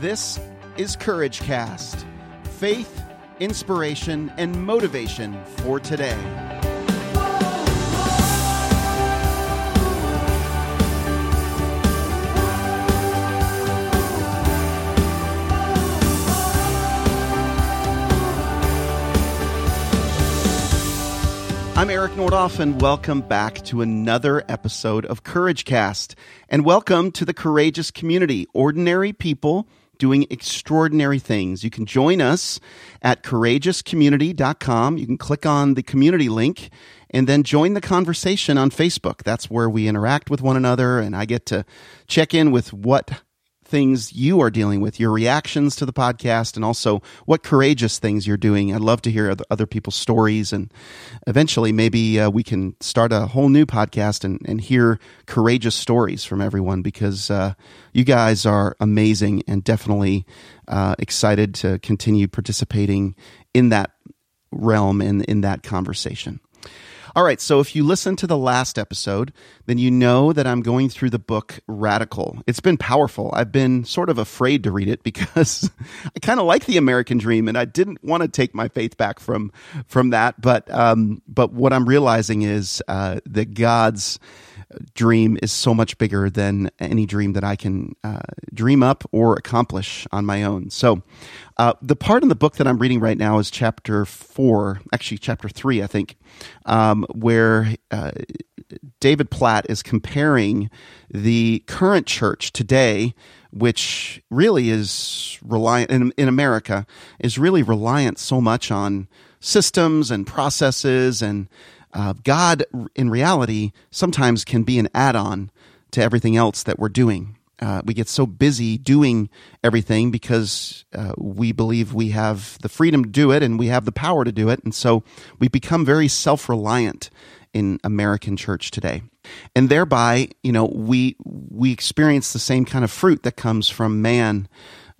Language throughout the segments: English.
This is Courage Cast faith, inspiration, and motivation for today. I'm Eric Nordoff, and welcome back to another episode of Courage Cast. And welcome to the courageous community, ordinary people doing extraordinary things. You can join us at courageouscommunity.com. You can click on the community link and then join the conversation on Facebook. That's where we interact with one another, and I get to check in with what things you are dealing with, your reactions to the podcast, and also what courageous things you're doing. I'd love to hear other, people's stories, and eventually maybe uh, we can start a whole new podcast and, and hear courageous stories from everyone because uh, you guys are amazing and definitely uh, excited to continue participating in that realm and in that conversation. All right, so if you listen to the last episode, then you know that I'm going through the book Radical. It's been powerful. I've been sort of afraid to read it because I kind of like the American dream, and I didn't want to take my faith back from from that. But um, but what I'm realizing is uh, that God's dream is so much bigger than any dream that I can uh, dream up or accomplish on my own. So, uh, the part in the book that I'm reading right now is chapter four, actually, chapter three, I think, um, where uh, David Platt is comparing the current church today which really is reliant in, in America is really reliant so much on systems and processes and uh, God, in reality, sometimes can be an add on to everything else that we're doing. Uh, we get so busy doing everything because uh, we believe we have the freedom to do it and we have the power to do it. And so we become very self reliant in American church today. And thereby, you know, we, we experience the same kind of fruit that comes from man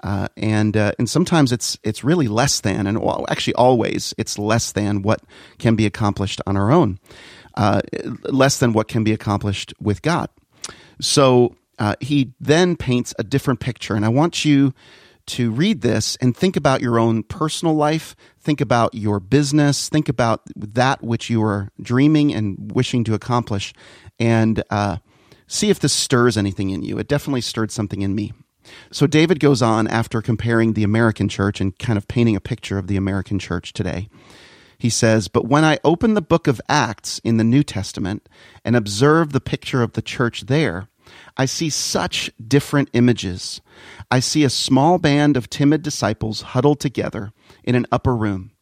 uh, and uh, and sometimes it's it's really less than, and well, actually always it's less than what can be accomplished on our own, uh, less than what can be accomplished with God. So uh, he then paints a different picture, and I want you to read this and think about your own personal life, think about your business, think about that which you are dreaming and wishing to accomplish, and uh, see if this stirs anything in you. It definitely stirred something in me. So David goes on after comparing the American church and kind of painting a picture of the American church today. He says, But when I open the book of Acts in the New Testament and observe the picture of the church there, I see such different images. I see a small band of timid disciples huddled together in an upper room.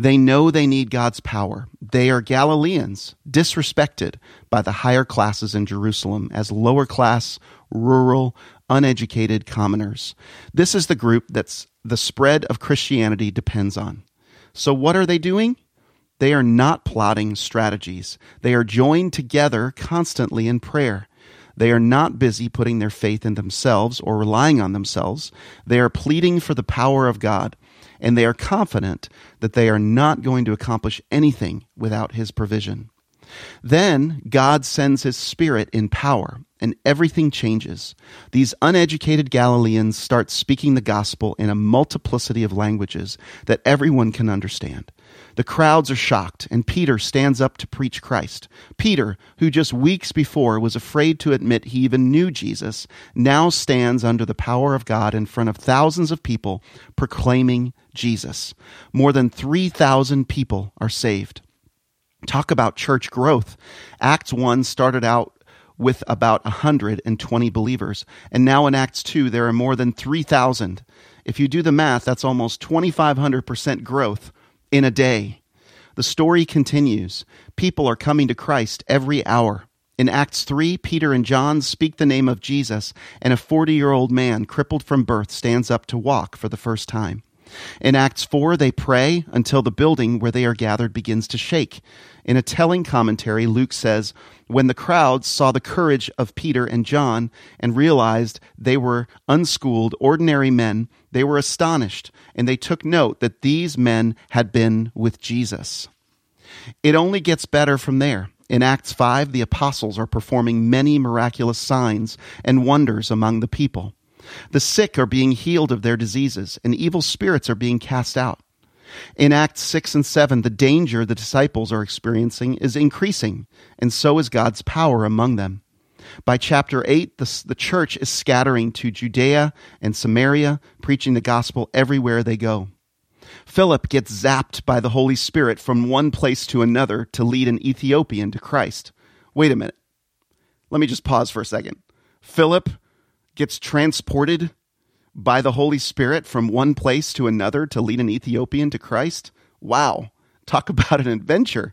They know they need God's power. They are Galileans, disrespected by the higher classes in Jerusalem as lower class, rural, uneducated commoners. This is the group that's the spread of Christianity depends on. So, what are they doing? They are not plotting strategies. They are joined together constantly in prayer. They are not busy putting their faith in themselves or relying on themselves. They are pleading for the power of God, and they are confident that they are not going to accomplish anything without His provision. Then God sends His Spirit in power, and everything changes. These uneducated Galileans start speaking the gospel in a multiplicity of languages that everyone can understand. The crowds are shocked, and Peter stands up to preach Christ. Peter, who just weeks before was afraid to admit he even knew Jesus, now stands under the power of God in front of thousands of people proclaiming Jesus. More than 3,000 people are saved. Talk about church growth. Acts 1 started out with about 120 believers. And now in Acts 2, there are more than 3,000. If you do the math, that's almost 2,500% growth in a day. The story continues. People are coming to Christ every hour. In Acts 3, Peter and John speak the name of Jesus, and a 40 year old man, crippled from birth, stands up to walk for the first time. In Acts 4, they pray until the building where they are gathered begins to shake. In a telling commentary, Luke says, When the crowds saw the courage of Peter and John and realized they were unschooled, ordinary men, they were astonished, and they took note that these men had been with Jesus. It only gets better from there. In Acts 5, the apostles are performing many miraculous signs and wonders among the people. The sick are being healed of their diseases, and evil spirits are being cast out. In Acts 6 and 7, the danger the disciples are experiencing is increasing, and so is God's power among them. By chapter 8, the, the church is scattering to Judea and Samaria, preaching the gospel everywhere they go. Philip gets zapped by the Holy Spirit from one place to another to lead an Ethiopian to Christ. Wait a minute. Let me just pause for a second. Philip gets transported by the Holy Spirit from one place to another to lead an Ethiopian to Christ? Wow. Talk about an adventure.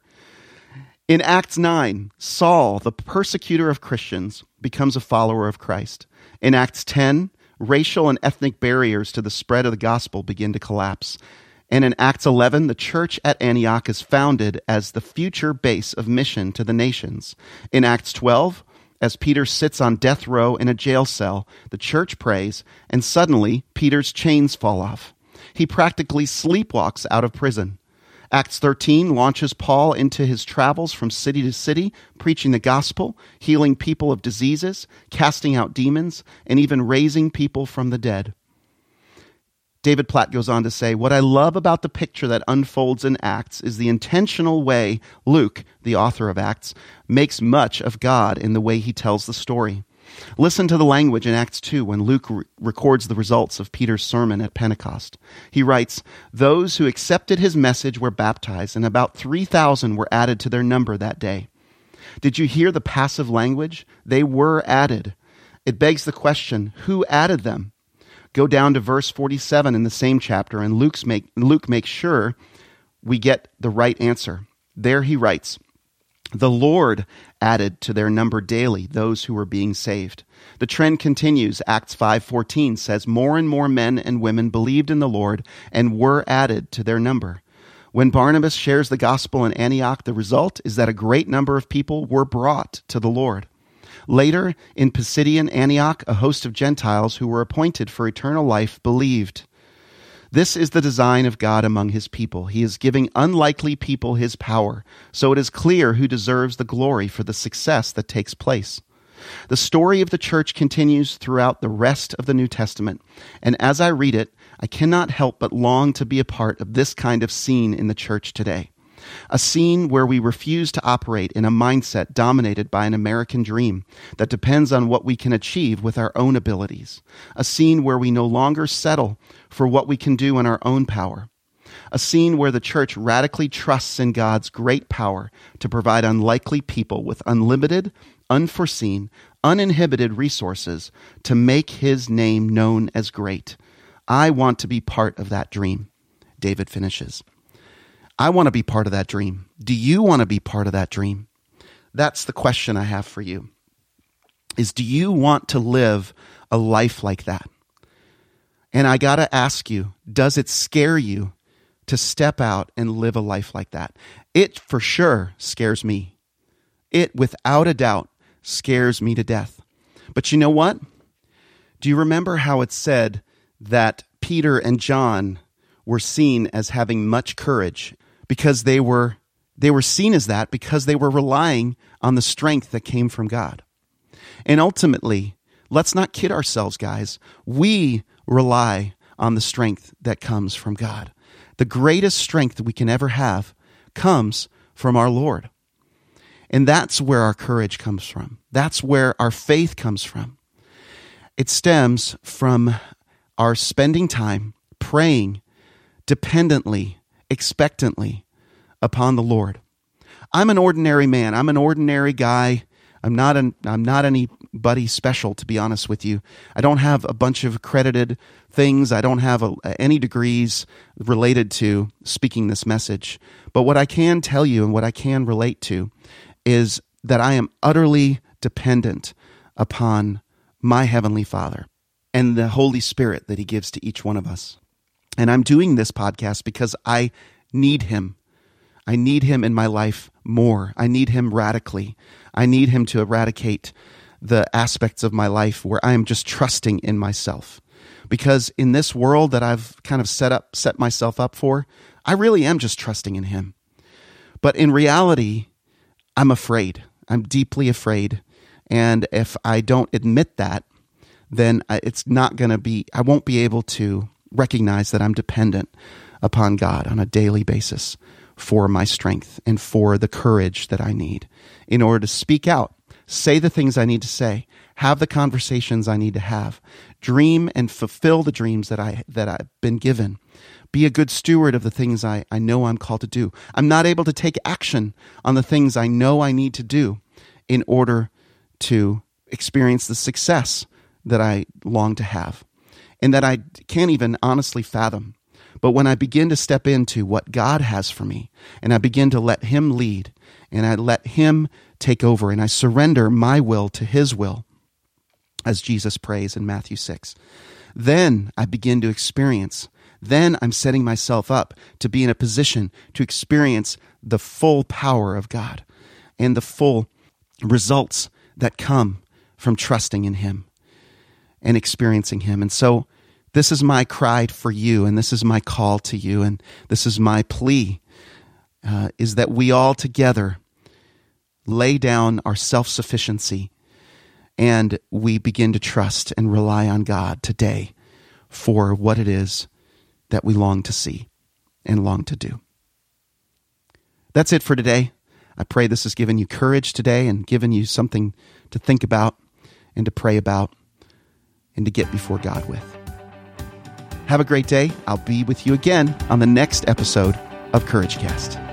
In Acts 9, Saul, the persecutor of Christians, becomes a follower of Christ. In Acts 10, racial and ethnic barriers to the spread of the gospel begin to collapse. And in Acts 11, the church at Antioch is founded as the future base of mission to the nations. In Acts 12, as Peter sits on death row in a jail cell, the church prays, and suddenly Peter's chains fall off. He practically sleepwalks out of prison. Acts 13 launches Paul into his travels from city to city, preaching the gospel, healing people of diseases, casting out demons, and even raising people from the dead. David Platt goes on to say, What I love about the picture that unfolds in Acts is the intentional way Luke, the author of Acts, makes much of God in the way he tells the story. Listen to the language in Acts 2 when Luke re- records the results of Peter's sermon at Pentecost. He writes, Those who accepted his message were baptized, and about 3,000 were added to their number that day. Did you hear the passive language? They were added. It begs the question who added them? Go down to verse 47 in the same chapter, and Luke's make, Luke makes sure we get the right answer. There he writes, the Lord added to their number daily those who were being saved. The trend continues. Acts 5:14 says more and more men and women believed in the Lord and were added to their number. When Barnabas shares the gospel in Antioch, the result is that a great number of people were brought to the Lord. Later, in Pisidian Antioch, a host of Gentiles who were appointed for eternal life believed. This is the design of God among his people. He is giving unlikely people his power, so it is clear who deserves the glory for the success that takes place. The story of the church continues throughout the rest of the New Testament, and as I read it, I cannot help but long to be a part of this kind of scene in the church today a scene where we refuse to operate in a mindset dominated by an American dream that depends on what we can achieve with our own abilities, a scene where we no longer settle for what we can do in our own power. A scene where the church radically trusts in God's great power to provide unlikely people with unlimited, unforeseen, uninhibited resources to make his name known as great. I want to be part of that dream. David finishes. I want to be part of that dream. Do you want to be part of that dream? That's the question I have for you. Is do you want to live a life like that? And I got to ask you, does it scare you to step out and live a life like that? It for sure scares me. It without a doubt scares me to death. But you know what? Do you remember how it said that Peter and John were seen as having much courage because they were they were seen as that because they were relying on the strength that came from God. And ultimately, let's not kid ourselves, guys. We rely on the strength that comes from God. The greatest strength we can ever have comes from our Lord. And that's where our courage comes from. That's where our faith comes from. It stems from our spending time praying dependently expectantly upon the Lord. I'm an ordinary man. I'm an ordinary guy. I'm not an I'm not anybody special to be honest with you. I don't have a bunch of accredited things. I don't have a, any degrees related to speaking this message. But what I can tell you and what I can relate to is that I am utterly dependent upon my heavenly Father and the Holy Spirit that he gives to each one of us. And I'm doing this podcast because I need him. I need him in my life more. I need him radically. I need him to eradicate the aspects of my life where I am just trusting in myself. Because in this world that I've kind of set up set myself up for, I really am just trusting in him. But in reality, I'm afraid. I'm deeply afraid. And if I don't admit that, then it's not going to be, I won't be able to recognize that I'm dependent upon God on a daily basis for my strength and for the courage that I need in order to speak out, say the things I need to say, have the conversations I need to have, dream and fulfill the dreams that I that I've been given. Be a good steward of the things I, I know I'm called to do. I'm not able to take action on the things I know I need to do in order to experience the success that I long to have and that I can't even honestly fathom. But when I begin to step into what God has for me and I begin to let Him lead and I let Him take over and I surrender my will to His will, as Jesus prays in Matthew 6, then I begin to experience. Then I'm setting myself up to be in a position to experience the full power of God and the full results that come from trusting in Him and experiencing Him. And so, this is my cry for you, and this is my call to you, and this is my plea uh, is that we all together lay down our self sufficiency and we begin to trust and rely on God today for what it is that we long to see and long to do. That's it for today. I pray this has given you courage today and given you something to think about and to pray about and to get before God with. Have a great day. I'll be with you again on the next episode of Courage Cast.